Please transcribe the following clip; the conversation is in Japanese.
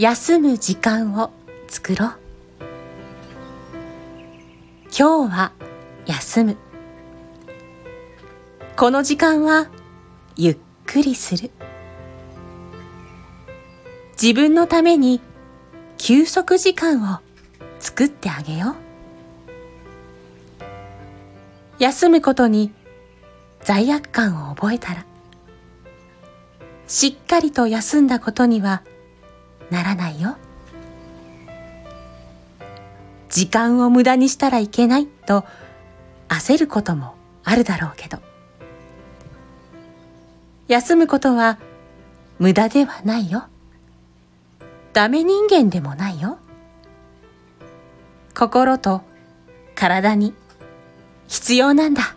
休む時間を作ろう。今日は休む。この時間はゆっくりする。自分のために休息時間を作ってあげよう。休むことに罪悪感を覚えたらしっかりと休んだことにはならないよ。時間を無駄にしたらいけないと焦ることもあるだろうけど。休むことは無駄ではないよ。ダメ人間でもないよ。心と体に必要なんだ。